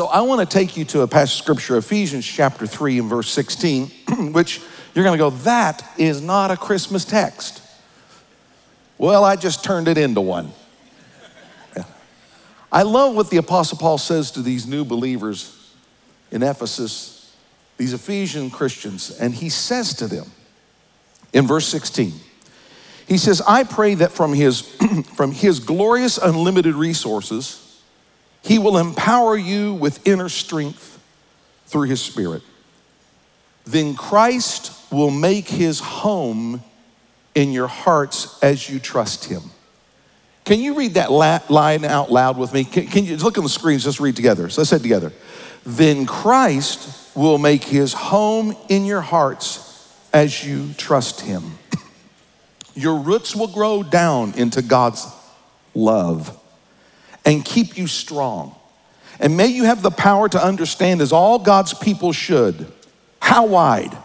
So I want to take you to a passage of scripture, Ephesians chapter 3 and verse 16, which you're going to go, that is not a Christmas text. Well, I just turned it into one. I love what the Apostle Paul says to these new believers in Ephesus, these Ephesian Christians, and he says to them in verse 16, he says, I pray that from his, from his glorious unlimited resources, he will empower you with inner strength through his spirit. Then Christ will make his home in your hearts as you trust him. Can you read that line out loud with me? Can, can you look on the screens? Just read together. So let's say it together. Then Christ will make his home in your hearts as you trust him. Your roots will grow down into God's love and keep you strong. And may you have the power to understand, as all God's people should, how wide,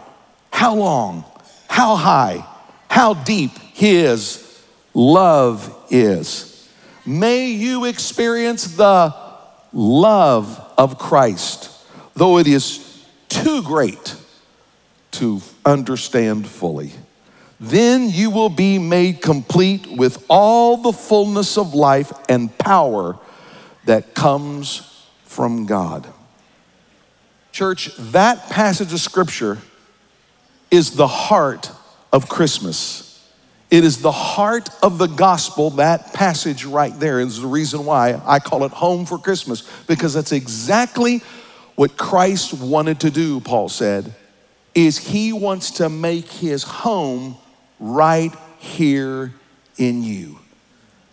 how long, how high, how deep His love is. May you experience the love of Christ, though it is too great to understand fully. Then you will be made complete with all the fullness of life and power that comes from God. Church, that passage of scripture is the heart of Christmas. It is the heart of the gospel, that passage right there is the reason why I call it home for Christmas, because that's exactly what Christ wanted to do, Paul said, is he wants to make his home right here in you.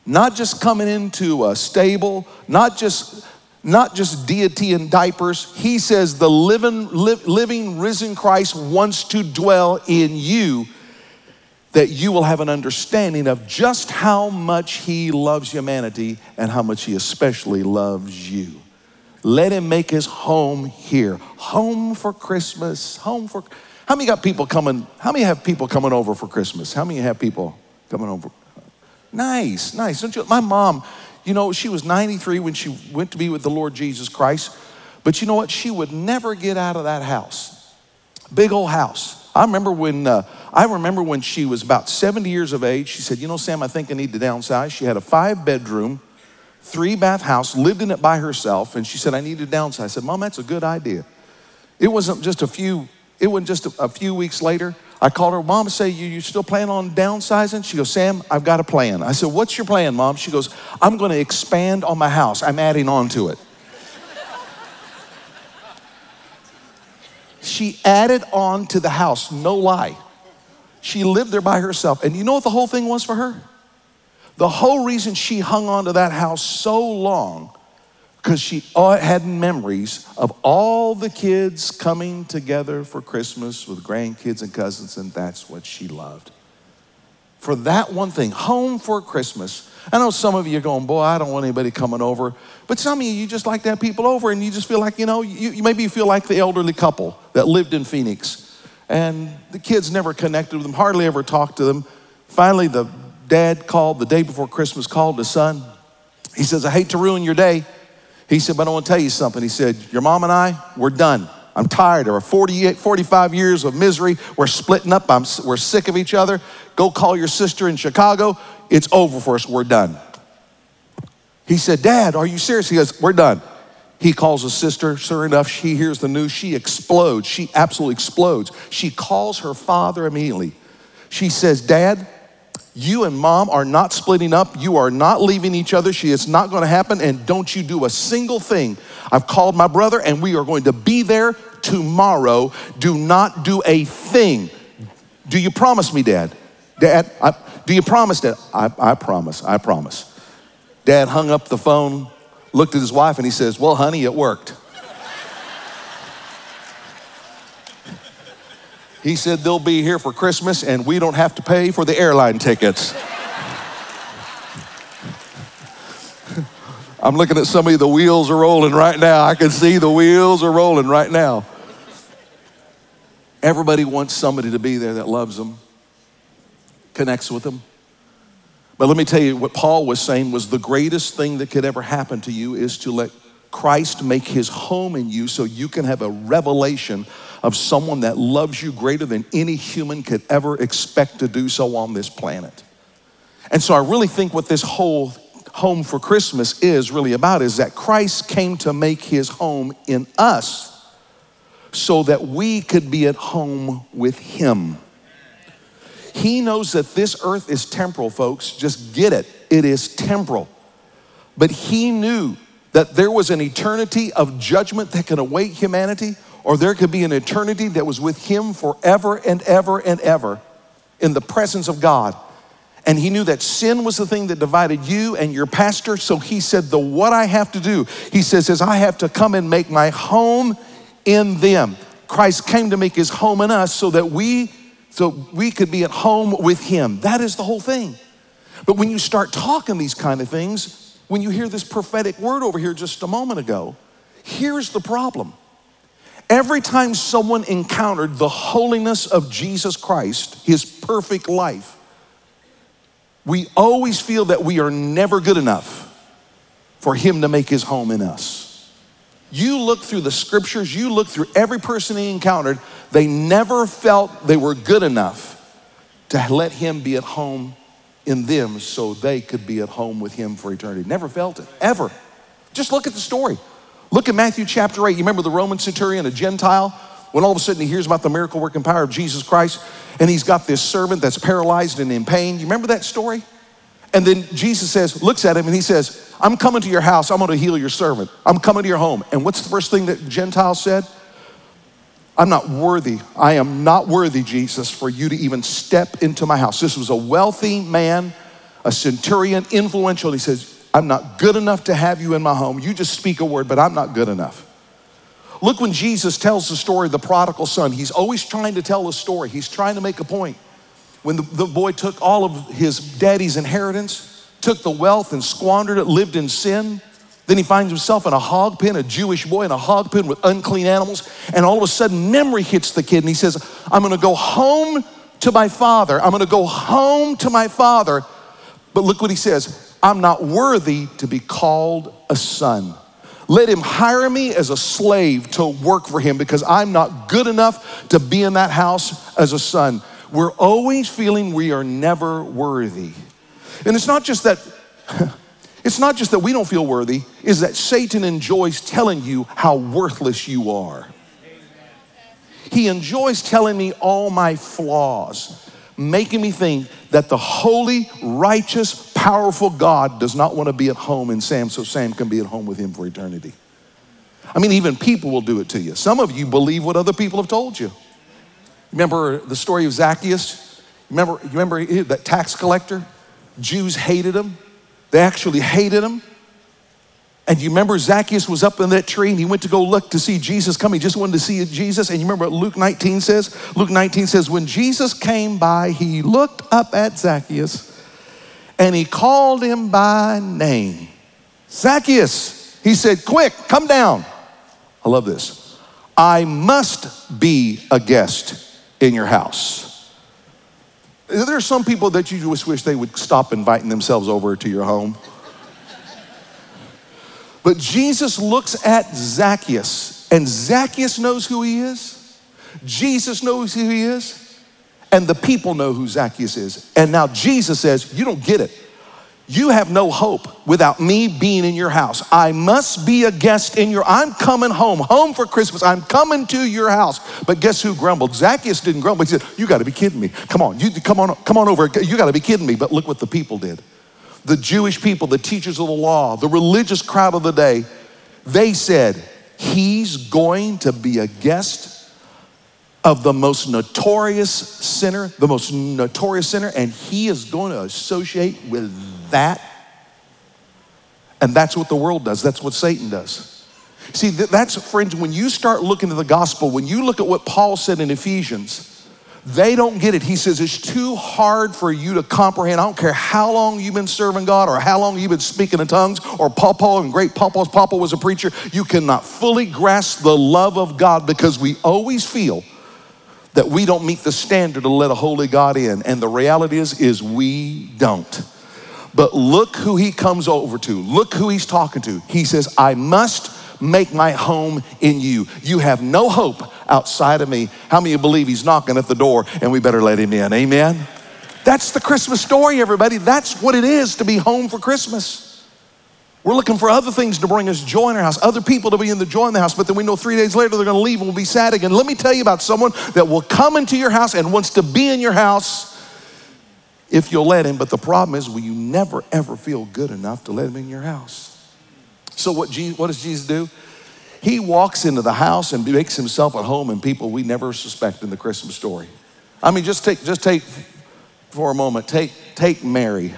Not just coming into a stable, not just not just deity in diapers. He says the living, li- living, risen Christ wants to dwell in you that you will have an understanding of just how much He loves humanity and how much He especially loves you. Let Him make His home here. Home for Christmas. Home for. How many got people coming? How many have people coming over for Christmas? How many have people coming over? Nice, nice. Don't you? My mom, you know, she was 93 when she went to be with the Lord Jesus Christ. But you know what? She would never get out of that house. Big old house. I remember when uh, I remember when she was about 70 years of age. She said, "You know, Sam, I think I need to downsize." She had a five bedroom, three bath house, lived in it by herself, and she said, "I need to downsize." I said, "Mom, that's a good idea." It wasn't just a few. It wasn't just a, a few weeks later. I called her, Mom, say, you, you still plan on downsizing? She goes, Sam, I've got a plan. I said, What's your plan, Mom? She goes, I'm going to expand on my house. I'm adding on to it. She added on to the house, no lie. She lived there by herself. And you know what the whole thing was for her? The whole reason she hung on to that house so long because she had memories of all the kids coming together for Christmas with grandkids and cousins, and that's what she loved. For that one thing, home for Christmas. I know some of you are going, boy, I don't want anybody coming over. But some of you, you just like to have people over and you just feel like, you know, you, you maybe you feel like the elderly couple that lived in Phoenix. And the kids never connected with them, hardly ever talked to them. Finally, the dad called the day before Christmas, called his son. He says, I hate to ruin your day. He said, but I want to tell you something. He said, Your mom and I, we're done. I'm tired of our 48, 45 years of misery. We're splitting up. I'm, we're sick of each other. Go call your sister in Chicago. It's over for us. We're done. He said, Dad, are you serious? He goes, We're done. He calls his sister. Sure enough, she hears the news. She explodes. She absolutely explodes. She calls her father immediately. She says, Dad, you and mom are not splitting up. You are not leaving each other. She is not going to happen. And don't you do a single thing. I've called my brother and we are going to be there tomorrow. Do not do a thing. Do you promise me, Dad? Dad, I, do you promise, Dad? I, I promise. I promise. Dad hung up the phone, looked at his wife, and he says, Well, honey, it worked. He said they'll be here for Christmas and we don't have to pay for the airline tickets. I'm looking at somebody, the wheels are rolling right now. I can see the wheels are rolling right now. Everybody wants somebody to be there that loves them, connects with them. But let me tell you what Paul was saying was the greatest thing that could ever happen to you is to let Christ make his home in you so you can have a revelation of someone that loves you greater than any human could ever expect to do so on this planet. And so I really think what this whole home for Christmas is really about is that Christ came to make his home in us so that we could be at home with him. He knows that this earth is temporal, folks. Just get it. It is temporal. But he knew that there was an eternity of judgment that can await humanity or there could be an eternity that was with him forever and ever and ever in the presence of God. And he knew that sin was the thing that divided you and your pastor. So he said, The what I have to do, he says, is I have to come and make my home in them. Christ came to make his home in us so that we so we could be at home with him. That is the whole thing. But when you start talking these kind of things, when you hear this prophetic word over here just a moment ago, here's the problem. Every time someone encountered the holiness of Jesus Christ, his perfect life, we always feel that we are never good enough for him to make his home in us. You look through the scriptures, you look through every person he encountered, they never felt they were good enough to let him be at home in them so they could be at home with him for eternity. Never felt it, ever. Just look at the story. Look at Matthew chapter 8. You remember the Roman centurion, a Gentile? When all of a sudden he hears about the miracle working power of Jesus Christ, and he's got this servant that's paralyzed and in pain. You remember that story? And then Jesus says, looks at him and he says, I'm coming to your house. I'm going to heal your servant. I'm coming to your home. And what's the first thing that Gentile said? I'm not worthy. I am not worthy, Jesus, for you to even step into my house. This was a wealthy man, a centurion, influential. He says, I'm not good enough to have you in my home. You just speak a word, but I'm not good enough. Look when Jesus tells the story of the prodigal son. He's always trying to tell a story, he's trying to make a point. When the, the boy took all of his daddy's inheritance, took the wealth and squandered it, lived in sin, then he finds himself in a hog pen, a Jewish boy in a hog pen with unclean animals. And all of a sudden, memory hits the kid, and he says, I'm gonna go home to my father. I'm gonna go home to my father. But look what he says I'm not worthy to be called a son. Let him hire me as a slave to work for him because I'm not good enough to be in that house as a son. We're always feeling we are never worthy. And it's not just that it's not just that we don't feel worthy, is that Satan enjoys telling you how worthless you are. He enjoys telling me all my flaws, making me think that the holy, righteous, powerful God does not want to be at home in Sam so Sam can be at home with him for eternity. I mean, even people will do it to you. Some of you believe what other people have told you. Remember the story of Zacchaeus? Remember, remember that tax collector? Jews hated him. They actually hated him. And you remember Zacchaeus was up in that tree and he went to go look to see Jesus come. He just wanted to see Jesus. And you remember what Luke 19 says? Luke 19 says, When Jesus came by, he looked up at Zacchaeus and he called him by name. Zacchaeus, he said, Quick, come down. I love this. I must be a guest in your house. There are some people that you just wish they would stop inviting themselves over to your home. But Jesus looks at Zacchaeus, and Zacchaeus knows who he is. Jesus knows who he is and the people know who Zacchaeus is. And now Jesus says, You don't get it. You have no hope without me being in your house. I must be a guest in your I'm coming home, home for Christmas. I'm coming to your house. But guess who grumbled? Zacchaeus didn't grumble. He said, "You got to be kidding me. Come on. You come on come on over. You got to be kidding me." But look what the people did. The Jewish people, the teachers of the law, the religious crowd of the day, they said, "He's going to be a guest of the most notorious sinner, the most notorious sinner, and he is going to associate with that. And that's what the world does, that's what Satan does. See, that's, friends, when you start looking at the gospel, when you look at what Paul said in Ephesians, they don't get it. He says it's too hard for you to comprehend. I don't care how long you've been serving God or how long you've been speaking in tongues or Papa and great Papa's Papa was a preacher. You cannot fully grasp the love of God because we always feel that we don't meet the standard to let a holy God in. And the reality is, is we don't. But look who he comes over to. Look who he's talking to. He says, I must make my home in you. You have no hope outside of me. How many believe he's knocking at the door and we better let him in? Amen. That's the Christmas story, everybody. That's what it is to be home for Christmas. We're looking for other things to bring us joy in our house, other people to be in the joy in the house, but then we know three days later they're going to leave and we'll be sad again. Let me tell you about someone that will come into your house and wants to be in your house if you'll let him. But the problem is, will you never ever feel good enough to let him in your house? So what, Jesus, what does Jesus do? He walks into the house and makes himself at home in people we never suspect in the Christmas story. I mean, just take, just take for a moment, take, take Mary.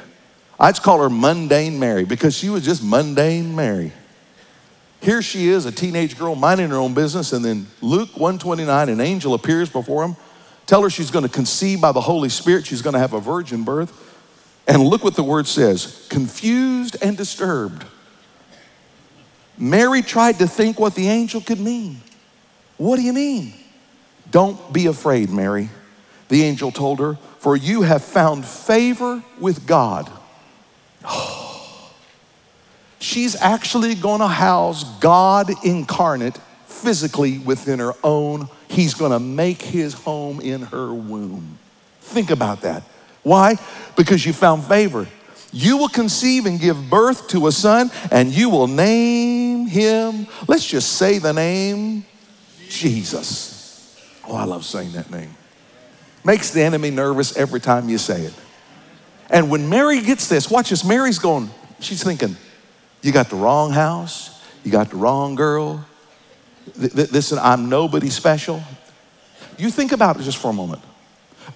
I'd call her mundane Mary because she was just mundane Mary. Here she is, a teenage girl minding her own business, and then Luke 129, an angel appears before him. Tell her she's going to conceive by the Holy Spirit, she's going to have a virgin birth. And look what the word says confused and disturbed. Mary tried to think what the angel could mean. What do you mean? Don't be afraid, Mary. The angel told her, for you have found favor with God. Oh, She's actually going to house God incarnate physically within her own. He's going to make his home in her womb. Think about that. Why? Because you found favor. You will conceive and give birth to a son, and you will name him. Let's just say the name Jesus. Oh, I love saying that name. Makes the enemy nervous every time you say it. And when Mary gets this, watch this. Mary's going, she's thinking, you got the wrong house, you got the wrong girl. Listen, I'm nobody special. You think about it just for a moment.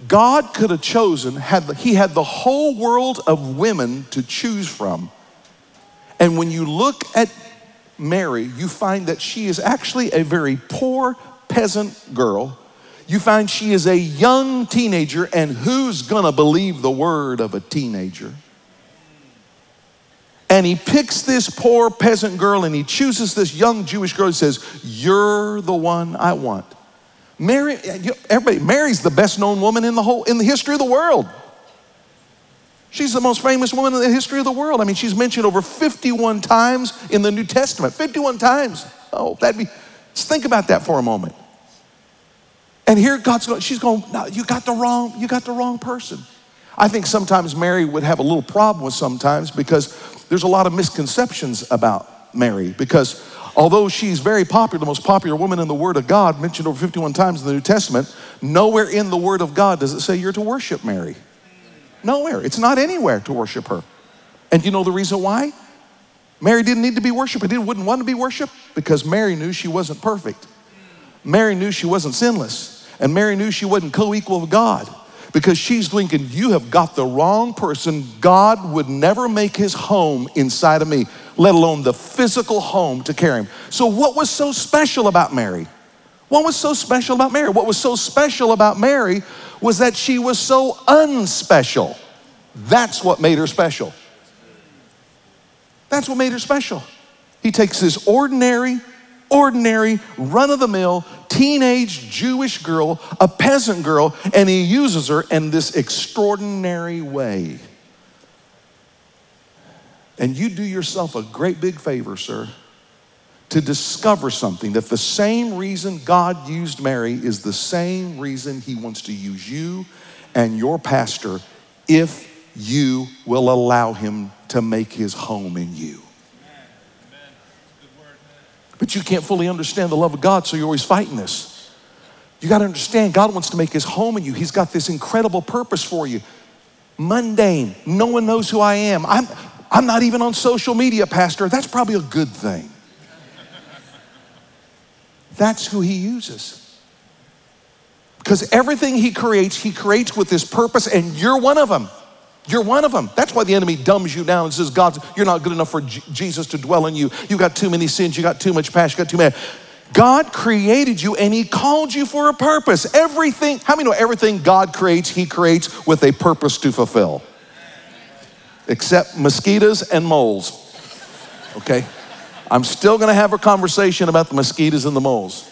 God could have chosen, had he had the whole world of women to choose from. And when you look at Mary, you find that she is actually a very poor peasant girl you find she is a young teenager, and who's gonna believe the word of a teenager? And he picks this poor peasant girl and he chooses this young Jewish girl and says, You're the one I want. Mary, everybody, Mary's the best known woman in the whole in the history of the world. She's the most famous woman in the history of the world. I mean, she's mentioned over 51 times in the New Testament. 51 times. Oh, that'd be, think about that for a moment. And here God's going, she's going, no, you got the wrong, you got the wrong person. I think sometimes Mary would have a little problem with sometimes because there's a lot of misconceptions about Mary because although she's very popular, the most popular woman in the Word of God, mentioned over 51 times in the New Testament, nowhere in the Word of God does it say you're to worship Mary. Nowhere. It's not anywhere to worship her. And you know the reason why? Mary didn't need to be worshiped. Didn't, wouldn't want to be worshiped because Mary knew she wasn't perfect. Mary knew she wasn't sinless. And Mary knew she wasn't co equal with God because she's thinking, You have got the wrong person. God would never make his home inside of me, let alone the physical home to carry him. So, what was so special about Mary? What was so special about Mary? What was so special about Mary was that she was so unspecial. That's what made her special. That's what made her special. He takes this ordinary, ordinary, run of the mill, teenage Jewish girl, a peasant girl, and he uses her in this extraordinary way. And you do yourself a great big favor, sir, to discover something that the same reason God used Mary is the same reason he wants to use you and your pastor if you will allow him to make his home in you. But you can't fully understand the love of God, so you're always fighting this. You got to understand, God wants to make his home in you. He's got this incredible purpose for you. Mundane, no one knows who I am. I'm, I'm not even on social media, Pastor. That's probably a good thing. That's who he uses. Because everything he creates, he creates with this purpose, and you're one of them. You're one of them. That's why the enemy dumbs you down and says, God, you're not good enough for J- Jesus to dwell in you. You got too many sins. You got too much past. You got too many. God created you and He called you for a purpose. Everything, how many know everything God creates, He creates with a purpose to fulfill? Except mosquitoes and moles. Okay? I'm still gonna have a conversation about the mosquitoes and the moles.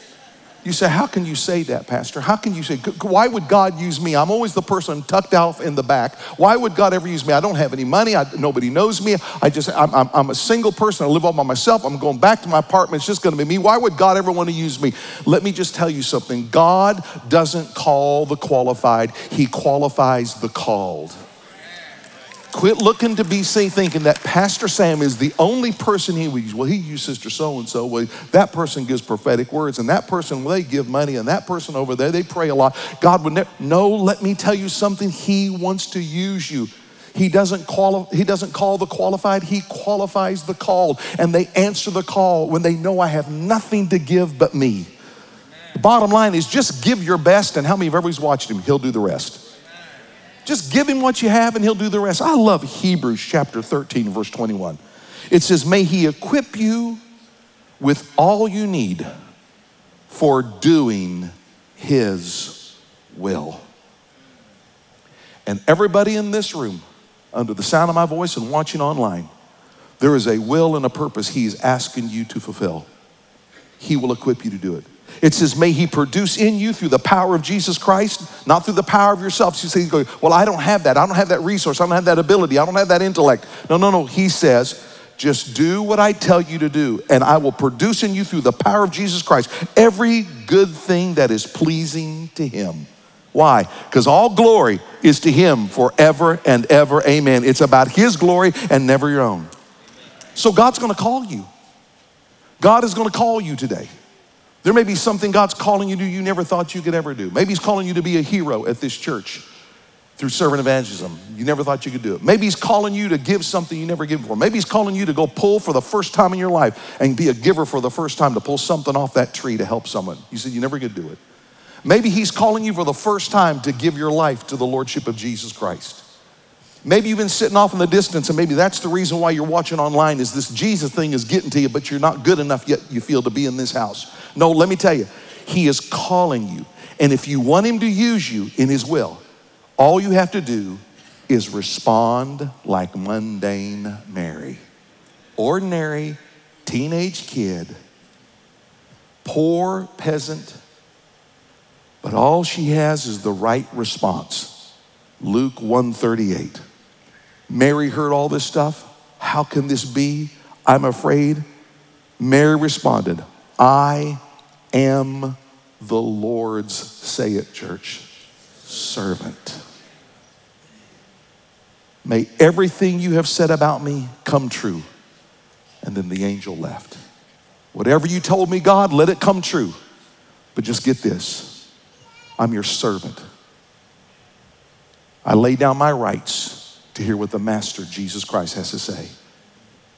You say, How can you say that, Pastor? How can you say, Why would God use me? I'm always the person tucked out in the back. Why would God ever use me? I don't have any money. I, nobody knows me. I just, I'm, I'm, I'm a single person. I live all by myself. I'm going back to my apartment. It's just going to be me. Why would God ever want to use me? Let me just tell you something God doesn't call the qualified, He qualifies the called. Quit looking to be seen thinking that Pastor Sam is the only person he would use. Well, he used Sister so and so. Well, that person gives prophetic words, and that person, well, they give money, and that person over there, they pray a lot. God would never. No, let me tell you something. He wants to use you. He doesn't, quali- he doesn't call the qualified, he qualifies the called. And they answer the call when they know I have nothing to give but me. The bottom line is just give your best, and how many of everybody's watched him? He'll do the rest. Just give him what you have and he'll do the rest. I love Hebrews chapter 13, verse 21. It says, May he equip you with all you need for doing his will. And everybody in this room, under the sound of my voice and watching online, there is a will and a purpose he's asking you to fulfill. He will equip you to do it. It says, May He produce in you through the power of Jesus Christ, not through the power of yourself. So you say, Well, I don't have that. I don't have that resource. I don't have that ability. I don't have that intellect. No, no, no. He says, Just do what I tell you to do, and I will produce in you through the power of Jesus Christ every good thing that is pleasing to Him. Why? Because all glory is to Him forever and ever. Amen. It's about His glory and never your own. So God's going to call you. God is going to call you today. There may be something God's calling you to you never thought you could ever do. Maybe He's calling you to be a hero at this church through servant evangelism. You never thought you could do it. Maybe He's calling you to give something you never given before. Maybe He's calling you to go pull for the first time in your life and be a giver for the first time to pull something off that tree to help someone. You said you never could do it. Maybe He's calling you for the first time to give your life to the Lordship of Jesus Christ. Maybe you've been sitting off in the distance, and maybe that's the reason why you're watching online is this Jesus thing is getting to you, but you're not good enough yet, you feel, to be in this house. No, let me tell you, He is calling you. And if you want Him to use you in His will, all you have to do is respond like mundane Mary. Ordinary teenage kid, poor peasant, but all she has is the right response. Luke 138. Mary heard all this stuff. How can this be? I'm afraid. Mary responded, I am the Lord's, say it, church, servant. May everything you have said about me come true. And then the angel left. Whatever you told me, God, let it come true. But just get this I'm your servant. I lay down my rights to hear what the Master, Jesus Christ, has to say.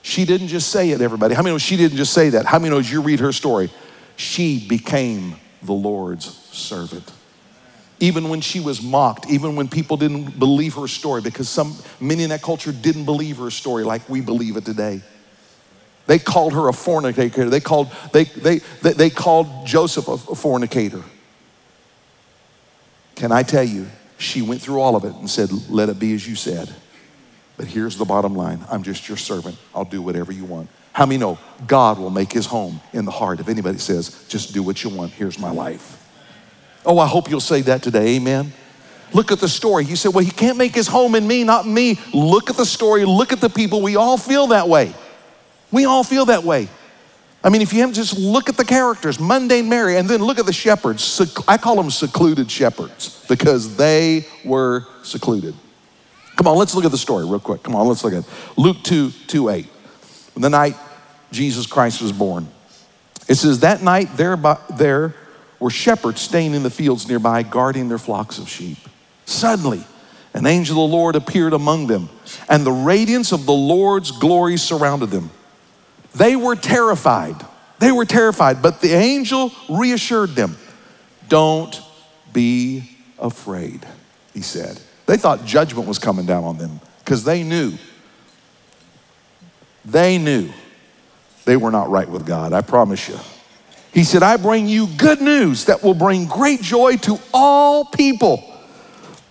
She didn't just say it, everybody. How many know she didn't just say that? How many know you read her story? She became the Lord's servant. Even when she was mocked, even when people didn't believe her story, because some many in that culture didn't believe her story like we believe it today. They called her a fornicator. They called, they, they, they, they called Joseph a fornicator. Can I tell you, she went through all of it and said, Let it be as you said. But here's the bottom line I'm just your servant. I'll do whatever you want. How many know God will make his home in the heart if anybody says, just do what you want, here's my life? Oh, I hope you'll say that today, amen. Look at the story. He said, Well, he can't make his home in me, not me. Look at the story, look at the people. We all feel that way. We all feel that way. I mean, if you have just look at the characters, mundane Mary, and then look at the shepherds. I call them secluded shepherds because they were secluded. Come on, let's look at the story real quick. Come on, let's look at it. Luke 2 2 8. The night Jesus Christ was born. It says, That night there, by, there were shepherds staying in the fields nearby, guarding their flocks of sheep. Suddenly, an angel of the Lord appeared among them, and the radiance of the Lord's glory surrounded them. They were terrified. They were terrified, but the angel reassured them. Don't be afraid, he said. They thought judgment was coming down on them because they knew. They knew they were not right with God, I promise you. He said, I bring you good news that will bring great joy to all people.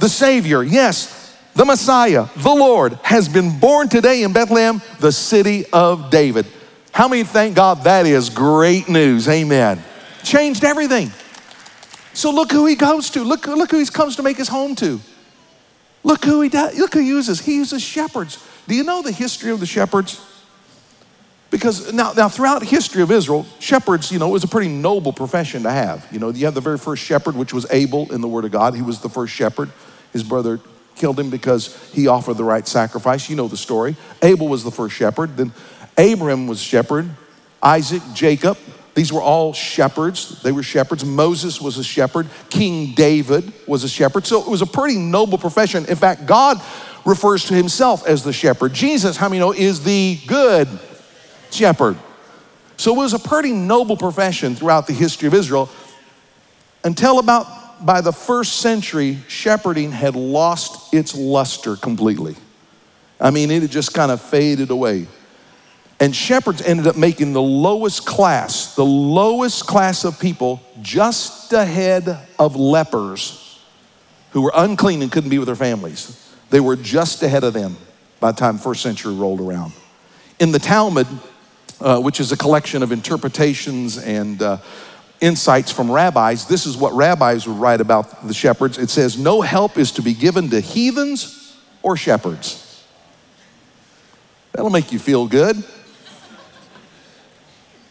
The Savior, yes, the Messiah, the Lord, has been born today in Bethlehem, the city of David. How many thank God that is great news? Amen. Changed everything. So look who he goes to. Look, look who he comes to make his home to. Look who he does. Look who he uses. He uses shepherds. Do you know the history of the shepherds? Because now, now throughout the history of Israel, shepherds, you know, it was a pretty noble profession to have. You know, you have the very first shepherd, which was Abel in the Word of God. He was the first shepherd. His brother killed him because he offered the right sacrifice. You know the story. Abel was the first shepherd. Then Abraham was shepherd. Isaac, Jacob, these were all shepherds. They were shepherds. Moses was a shepherd. King David was a shepherd. So it was a pretty noble profession. In fact, God refers to himself as the shepherd. Jesus, how many know, is the good shepherd. So it was a pretty noble profession throughout the history of Israel until about by the first century, shepherding had lost its luster completely. I mean, it had just kind of faded away. And shepherds ended up making the lowest class, the lowest class of people, just ahead of lepers who were unclean and couldn't be with their families. They were just ahead of them by the time first century rolled around. In the Talmud, uh, which is a collection of interpretations and uh, insights from rabbis. This is what rabbis would write about the shepherds. It says, No help is to be given to heathens or shepherds. That'll make you feel good.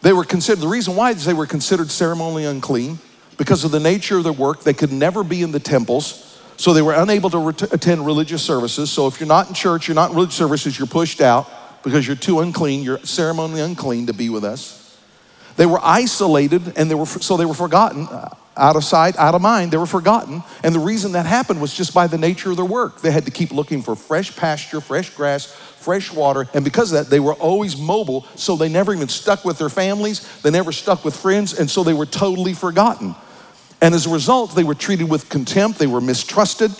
They were considered, the reason why is they were considered ceremonially unclean because of the nature of their work. They could never be in the temples, so they were unable to ret- attend religious services. So if you're not in church, you're not in religious services, you're pushed out because you're too unclean, you're ceremonially unclean to be with us. They were isolated and they were so they were forgotten, out of sight, out of mind. They were forgotten, and the reason that happened was just by the nature of their work. They had to keep looking for fresh pasture, fresh grass, fresh water, and because of that, they were always mobile. So they never even stuck with their families. They never stuck with friends, and so they were totally forgotten. And as a result, they were treated with contempt. They were mistrusted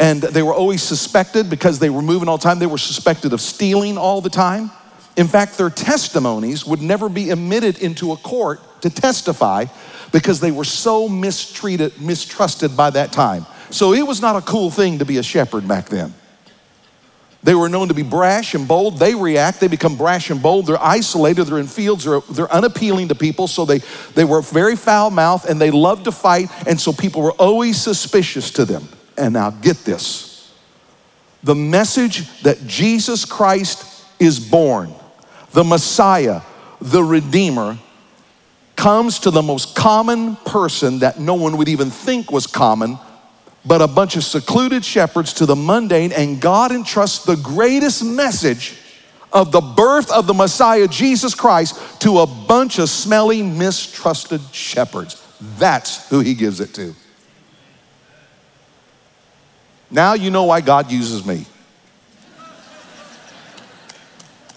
and they were always suspected because they were moving all the time. They were suspected of stealing all the time. In fact, their testimonies would never be admitted into a court to testify because they were so mistreated, mistrusted by that time. So it was not a cool thing to be a shepherd back then. They were known to be brash and bold. They react, they become brash and bold. They're isolated, they're in fields, they're, they're unappealing to people. So they, they were very foul mouthed and they loved to fight. And so people were always suspicious to them. And now get this the message that Jesus Christ is born, the Messiah, the Redeemer, comes to the most common person that no one would even think was common, but a bunch of secluded shepherds to the mundane, and God entrusts the greatest message of the birth of the Messiah, Jesus Christ, to a bunch of smelly, mistrusted shepherds. That's who he gives it to. Now you know why God uses me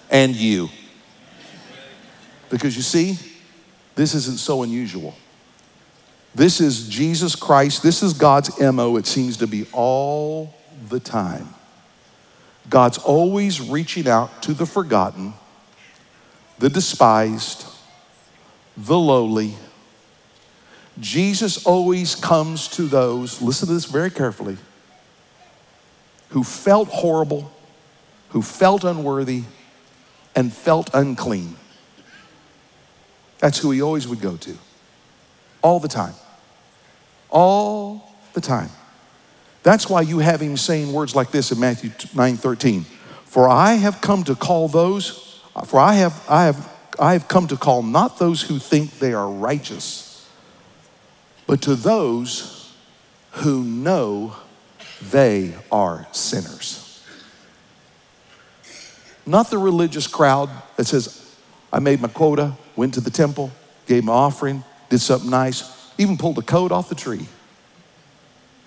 and you. Because you see, this isn't so unusual. This is Jesus Christ. This is God's MO, it seems to be all the time. God's always reaching out to the forgotten, the despised, the lowly. Jesus always comes to those, listen to this very carefully who felt horrible, who felt unworthy, and felt unclean. That's who he always would go to. All the time. All the time. That's why you have him saying words like this in Matthew 9 13. For I have come to call those, uh, for I have, I have, I have come to call not those who think they are righteous, but to those who know they are sinners. Not the religious crowd that says, I made my quota, went to the temple, gave an offering, did something nice, even pulled a coat off the tree,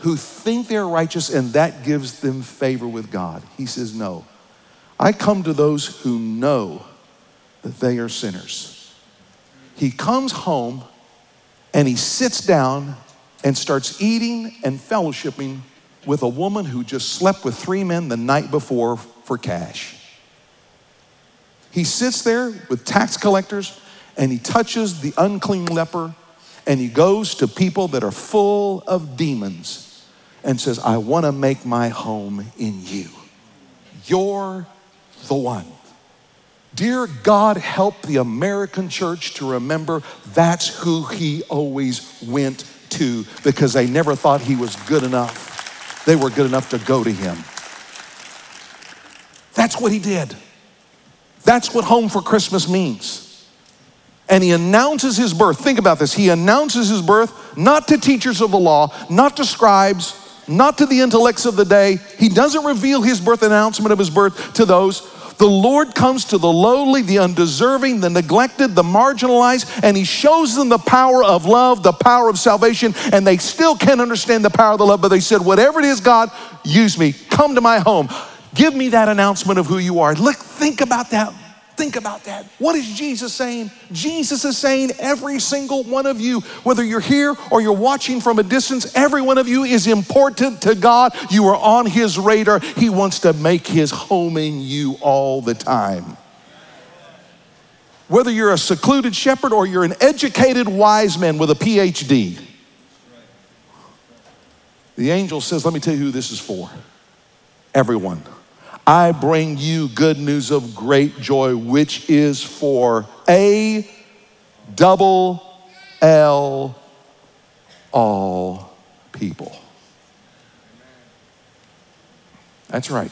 who think they're righteous and that gives them favor with God. He says, No. I come to those who know that they are sinners. He comes home and he sits down and starts eating and fellowshipping with a woman who just slept with three men the night before for cash. He sits there with tax collectors and he touches the unclean leper and he goes to people that are full of demons and says, I want to make my home in you. You're the one. Dear God, help the American church to remember that's who he always went to because they never thought he was good enough. They were good enough to go to him. That's what he did. That's what home for Christmas means. And he announces his birth. Think about this. He announces his birth not to teachers of the law, not to scribes, not to the intellects of the day. He doesn't reveal his birth announcement of his birth to those. The Lord comes to the lowly, the undeserving, the neglected, the marginalized, and He shows them the power of love, the power of salvation, and they still can't understand the power of the love, but they said, Whatever it is, God, use me. Come to my home. Give me that announcement of who you are. Look, think about that Think about that. What is Jesus saying? Jesus is saying, every single one of you, whether you're here or you're watching from a distance, every one of you is important to God. You are on His radar. He wants to make His home in you all the time. Whether you're a secluded shepherd or you're an educated wise man with a PhD, the angel says, Let me tell you who this is for. Everyone. I bring you good news of great joy, which is for A double L all people. That's right.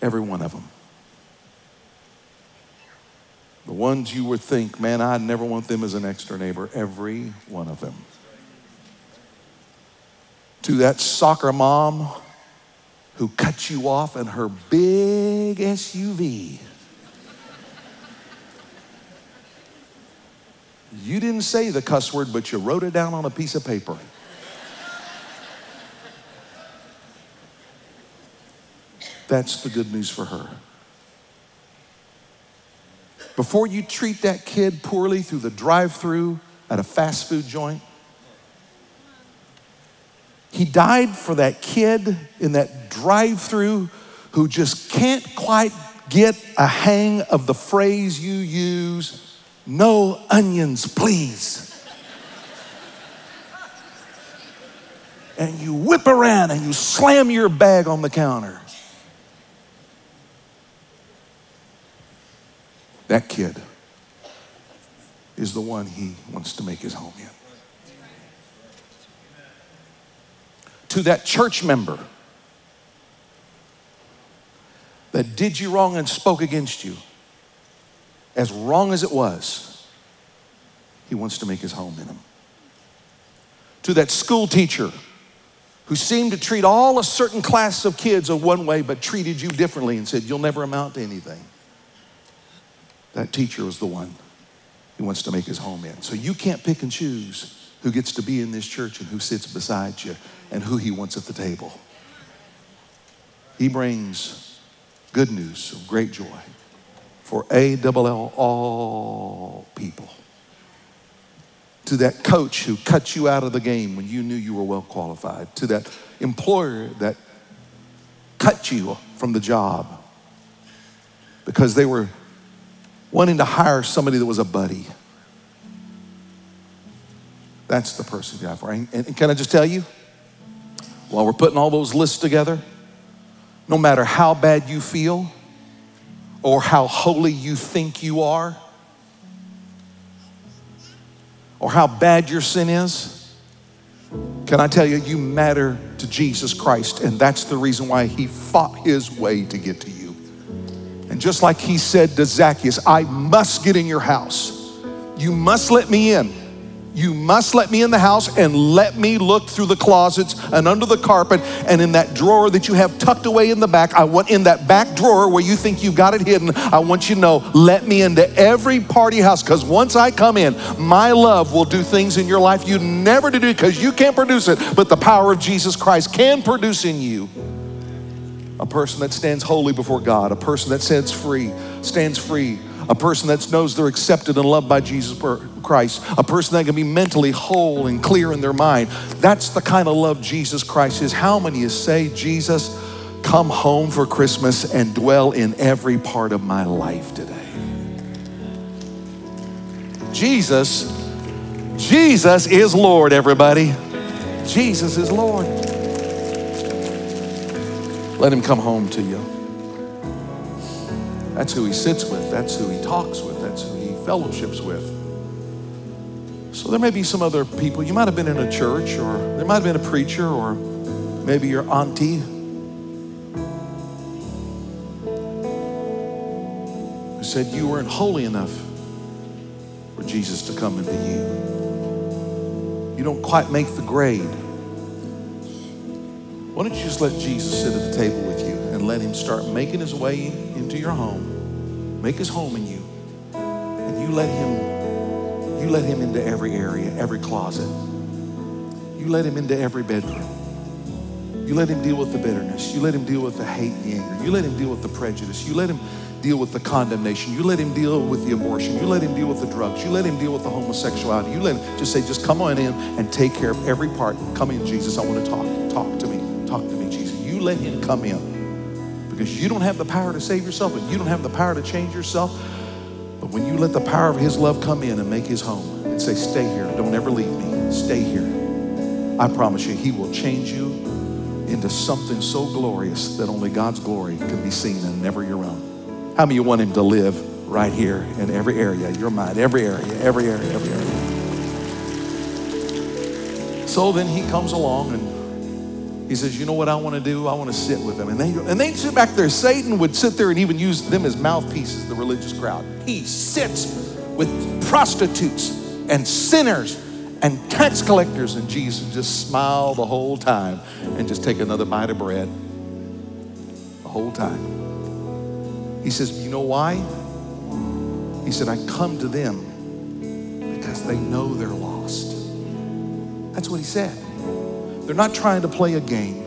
Every one of them. The ones you would think, man, I'd never want them as an extra neighbor. Every one of them. To that soccer mom who cut you off in her big SUV. You didn't say the cuss word, but you wrote it down on a piece of paper. That's the good news for her. Before you treat that kid poorly through the drive through at a fast food joint, he died for that kid in that drive through who just can't quite get a hang of the phrase you use no onions, please. and you whip around and you slam your bag on the counter. That kid is the one he wants to make his home in. To that church member that did you wrong and spoke against you, as wrong as it was, he wants to make his home in him. To that school teacher who seemed to treat all a certain class of kids a one way but treated you differently and said, You'll never amount to anything. That teacher was the one he wants to make his home in. So you can't pick and choose who gets to be in this church and who sits beside you and who he wants at the table. He brings good news of great joy for A double L all people. To that coach who cut you out of the game when you knew you were well qualified. To that employer that cut you from the job because they were wanting to hire somebody that was a buddy. That's the person you have for. And, and can I just tell you, while we're putting all those lists together, no matter how bad you feel or how holy you think you are, or how bad your sin is, can I tell you, you matter to Jesus Christ, and that's the reason why he fought his way to get to you. And just like he said to Zacchaeus, I must get in your house, you must let me in. You must let me in the house and let me look through the closets and under the carpet and in that drawer that you have tucked away in the back. I want in that back drawer where you think you've got it hidden. I want you to know, let me into every party house because once I come in, my love will do things in your life you never do because you can't produce it, but the power of Jesus Christ can produce in you. A person that stands holy before God, a person that stands free, stands free a person that knows they're accepted and loved by Jesus Christ, a person that can be mentally whole and clear in their mind. That's the kind of love Jesus Christ is. How many is say, Jesus, come home for Christmas and dwell in every part of my life today? Jesus, Jesus is Lord, everybody. Jesus is Lord. Let him come home to you. That's who he sits with. That's who he talks with. That's who he fellowships with. So there may be some other people. You might have been in a church, or there might have been a preacher, or maybe your auntie said you weren't holy enough for Jesus to come into you. You don't quite make the grade. Why don't you just let Jesus sit at the table with you and let him start making his way into your home, make his home in you, and you let him, you let him into every area, every closet. You let him into every bedroom. You let him deal with the bitterness. You let him deal with the hate the anger. You let him deal with the prejudice. You let him deal with the condemnation. You let him deal with the abortion. You let him deal with the drugs. You let him deal with the homosexuality. You let him just say, just come on in and take care of every part. Come in, Jesus. I want to talk. Talk to me. Talk to me, Jesus. You let him come in because you don't have the power to save yourself and you don't have the power to change yourself. But when you let the power of his love come in and make his home and say, stay here, don't ever leave me, stay here, I promise you, he will change you into something so glorious that only God's glory can be seen and never your own. How many you want him to live right here in every area, your mind, every area, every area, every area? So then he comes along and he says, You know what I want to do? I want to sit with them. And they, and they sit back there. Satan would sit there and even use them as mouthpieces, the religious crowd. He sits with prostitutes and sinners and tax collectors. And Jesus just smile the whole time and just take another bite of bread the whole time. He says, You know why? He said, I come to them because they know they're lost. That's what he said. They're not trying to play a game.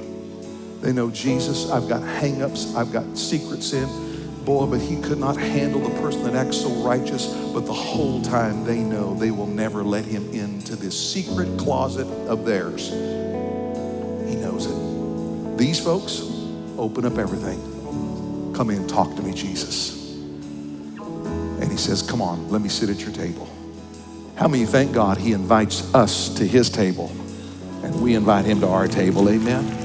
They know Jesus, I've got hangups, I've got secret sin. Boy, but he could not handle the person that acts so righteous. But the whole time they know they will never let him into this secret closet of theirs. He knows it. These folks open up everything. Come in, talk to me, Jesus. And he says, Come on, let me sit at your table. How many thank God he invites us to his table and we invite him to our table? Amen.